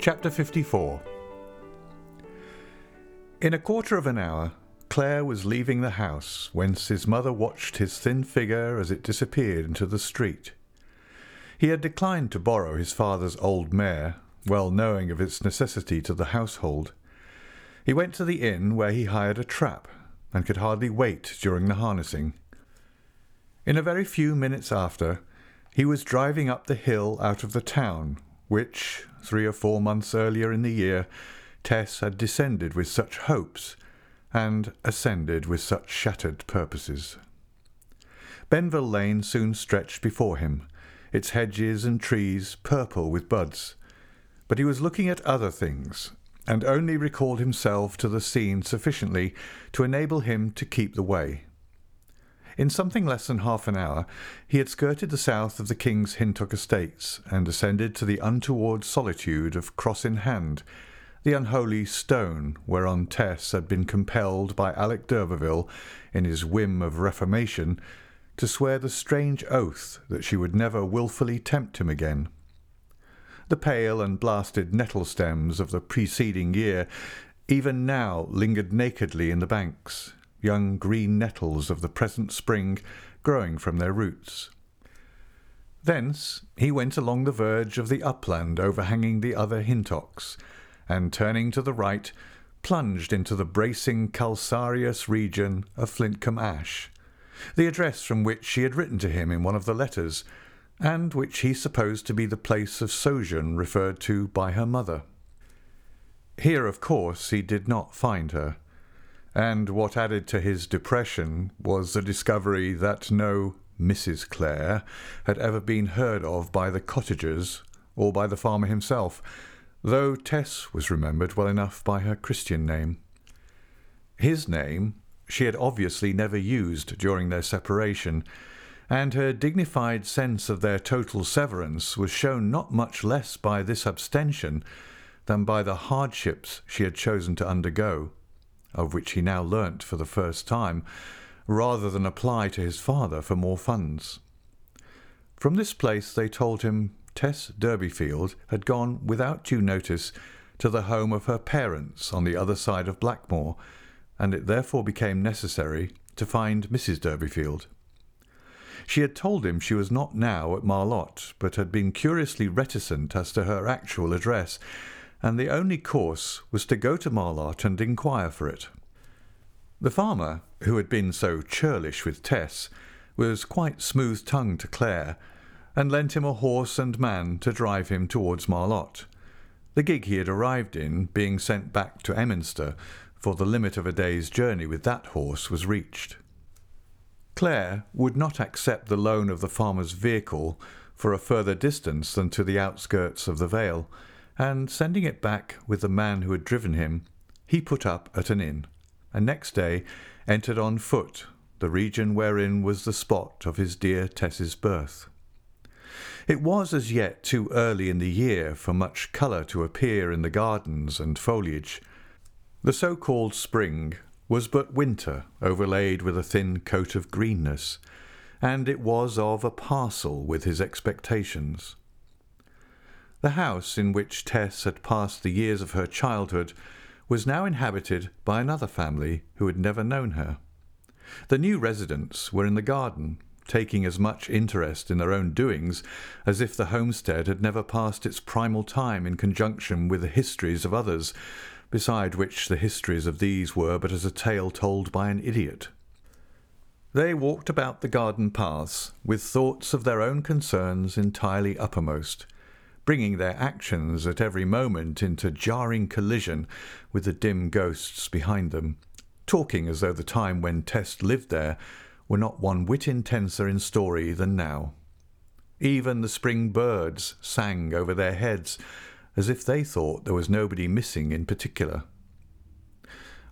Chapter 54 In a quarter of an hour, Clare was leaving the house, whence his mother watched his thin figure as it disappeared into the street. He had declined to borrow his father's old mare, well knowing of its necessity to the household. He went to the inn where he hired a trap, and could hardly wait during the harnessing. In a very few minutes after, he was driving up the hill out of the town, which, three or four months earlier in the year, Tess had descended with such hopes, and ascended with such shattered purposes. Benvill Lane soon stretched before him, its hedges and trees purple with buds, but he was looking at other things, and only recalled himself to the scene sufficiently to enable him to keep the way. In something less than half an hour, he had skirted the south of the King's Hintock estates and ascended to the untoward solitude of Cross in Hand, the unholy stone whereon Tess had been compelled by Alec d'Urberville, in his whim of reformation, to swear the strange oath that she would never wilfully tempt him again. The pale and blasted nettle stems of the preceding year even now lingered nakedly in the banks, young green nettles of the present spring growing from their roots. Thence he went along the verge of the upland overhanging the other hintocks, and turning to the right, plunged into the bracing calcareous region of Flintcomb Ash, the address from which she had written to him in one of the letters, and which he supposed to be the place of sojourn referred to by her mother. Here, of course, he did not find her, and what added to his depression was the discovery that no Mrs. Clare had ever been heard of by the cottagers or by the farmer himself, though Tess was remembered well enough by her Christian name. His name she had obviously never used during their separation, and her dignified sense of their total severance was shown not much less by this abstention than by the hardships she had chosen to undergo, of which he now learnt for the first time, rather than apply to his father for more funds. From this place they told him Tess Durbeyfield had gone without due notice to the home of her parents on the other side of Blackmoor, and it therefore became necessary to find Mrs. Durbeyfield. She had told him she was not now at Marlott, but had been curiously reticent as to her actual address, and the only course was to go to Marlott and inquire for it. The farmer, who had been so churlish with Tess, was quite smooth-tongued to Clare, and lent him a horse and man to drive him towards Marlott, the gig he had arrived in being sent back to Emminster, for the limit of a day's journey with that horse was reached. Clare would not accept the loan of the farmer's vehicle for a further distance than to the outskirts of the vale, and sending it back with the man who had driven him, he put up at an inn, and next day entered on foot the region wherein was the spot of his dear Tess's birth. It was as yet too early in the year for much colour to appear in the gardens and foliage. The so called spring was but winter overlaid with a thin coat of greenness, and it was of a parcel with his expectations. The house in which Tess had passed the years of her childhood was now inhabited by another family who had never known her. The new residents were in the garden, taking as much interest in their own doings as if the homestead had never passed its primal time in conjunction with the histories of others, beside which the histories of these were but as a tale told by an idiot. They walked about the garden paths with thoughts of their own concerns entirely uppermost, bringing their actions at every moment into jarring collision with the dim ghosts behind them, talking as though the time when Tess lived there were not one whit intenser in story than now. Even the spring birds sang over their heads as if they thought there was nobody missing in particular.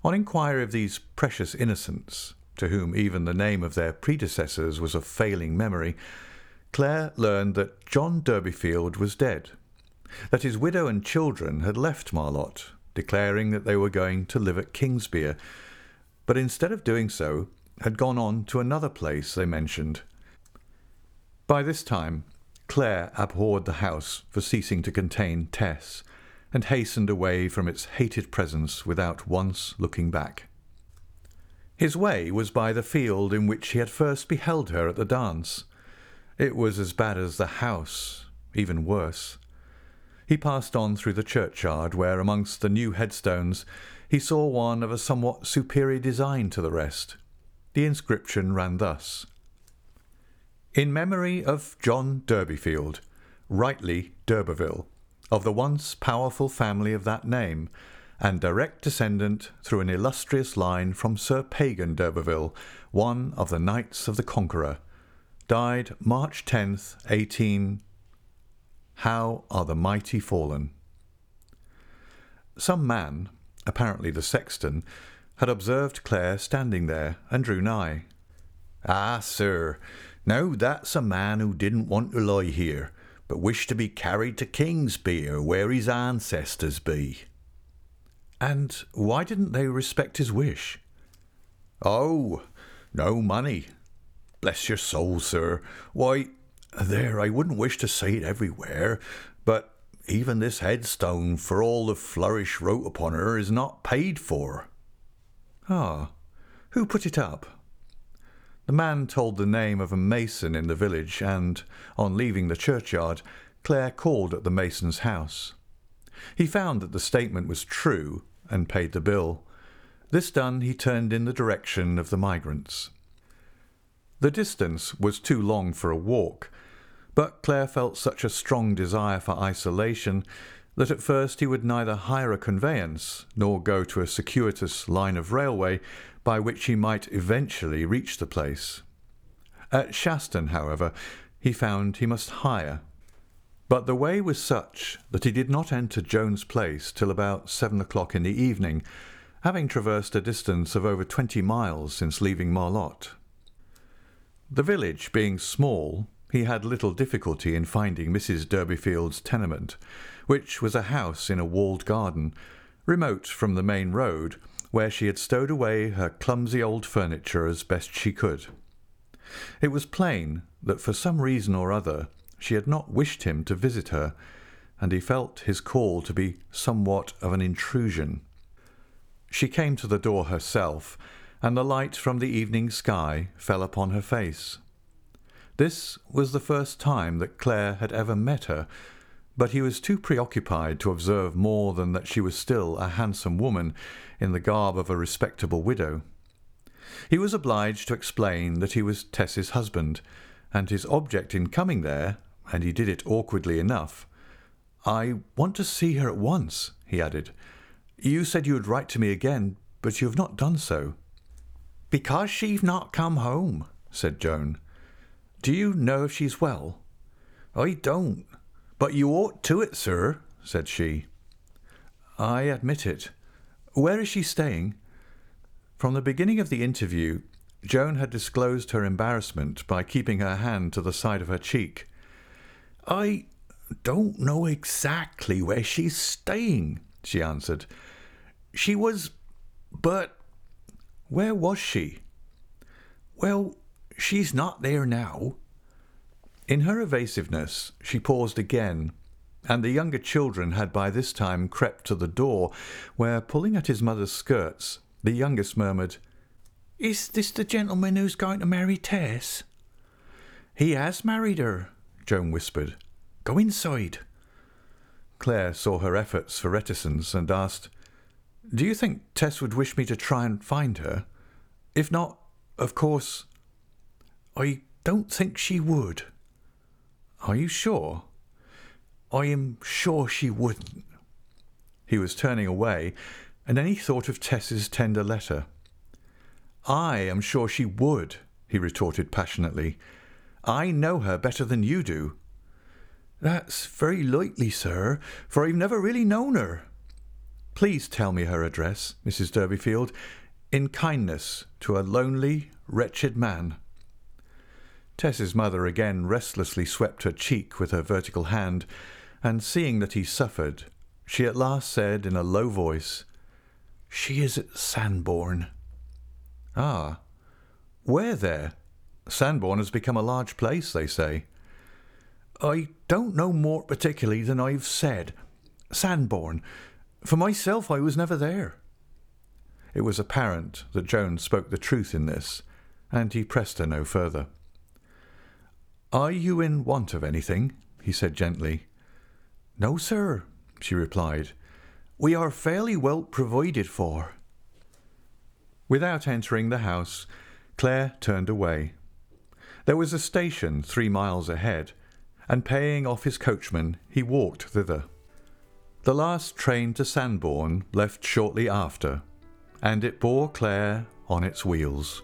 On inquiry of these precious innocents, to whom even the name of their predecessors was a failing memory, Clare learned that John Durbeyfield was dead, that his widow and children had left Marlott, declaring that they were going to live at Kingsbere, but instead of doing so, had gone on to another place they mentioned. By this time, Clare abhorred the house for ceasing to contain Tess, and hastened away from its hated presence without once looking back. His way was by the field in which he had first beheld her at the dance. It was as bad as the house, even worse. He passed on through the churchyard, where amongst the new headstones he saw one of a somewhat superior design to the rest. The inscription ran thus In memory of John Durbeyfield, rightly d'Urberville, of the once powerful family of that name, and direct descendant through an illustrious line from Sir Pagan d'Urberville, one of the Knights of the Conqueror, died March 10th, 18. How are the mighty fallen? Some man, apparently the sexton, had observed Clare standing there and drew nigh. Ah, sir, now that's a man who didn't want to lie here, but wished to be carried to Kingsbere, where his ancestors be. And why didn't they respect his wish? Oh, no money. Bless your soul, sir. Why, there, I wouldn't wish to say it everywhere, but even this headstone, for all the flourish wrote upon her, is not paid for. Ah, who put it up? The man told the name of a mason in the village, and, on leaving the churchyard, Clare called at the mason's house. He found that the statement was true and paid the bill. This done, he turned in the direction of the migrants. The distance was too long for a walk, but Clare felt such a strong desire for isolation that at first he would neither hire a conveyance nor go to a circuitous line of railway by which he might eventually reach the place. At Shaston, however, he found he must hire. But the way was such that he did not enter Joan's Place till about seven o'clock in the evening, having traversed a distance of over twenty miles since leaving Marlott. The village being small, he had little difficulty in finding Mrs. Durbeyfield's tenement, which was a house in a walled garden, remote from the main road, where she had stowed away her clumsy old furniture as best she could. It was plain that for some reason or other she had not wished him to visit her, and he felt his call to be somewhat of an intrusion. She came to the door herself, and the light from the evening sky fell upon her face. This was the first time that Clare had ever met her, but he was too preoccupied to observe more than that she was still a handsome woman in the garb of a respectable widow. He was obliged to explain that he was Tess's husband, and his object in coming there, and he did it awkwardly enough. I want to see her at once, he added. You said you would write to me again, but you have not done so. Because she've not come home, said Joan. Do you know if she's well? I don't, but you ought to it, sir, said she. I admit it. Where is she staying? From the beginning of the interview, Joan had disclosed her embarrassment by keeping her hand to the side of her cheek. I don't know exactly where she's staying, she answered. She was. But. Where was she? Well, She's not there now. In her evasiveness, she paused again, and the younger children had by this time crept to the door, where, pulling at his mother's skirts, the youngest murmured, Is this the gentleman who's going to marry Tess? He has married her, Joan whispered. Go inside. Clare saw her efforts for reticence and asked, Do you think Tess would wish me to try and find her? If not, of course, I don't think she would. Are you sure? I am sure she wouldn't. He was turning away, and then he thought of Tess's tender letter. I am sure she would, he retorted passionately. I know her better than you do. That's very likely, sir, for I've never really known her. Please tell me her address, Mrs. Durbeyfield, in kindness to a lonely, wretched man. Tess's mother again restlessly swept her cheek with her vertical hand, and seeing that he suffered, she at last said in a low voice, She is at Sandbourne. Ah, where there? Sandbourne has become a large place, they say. I don't know more particularly than I've said. Sandbourne. For myself, I was never there. It was apparent that Joan spoke the truth in this, and he pressed her no further. Are you in want of anything? he said gently. No, sir, she replied. We are fairly well provided for. Without entering the house, Clare turned away. There was a station three miles ahead, and paying off his coachman, he walked thither. The last train to Sandbourne left shortly after, and it bore Clare on its wheels.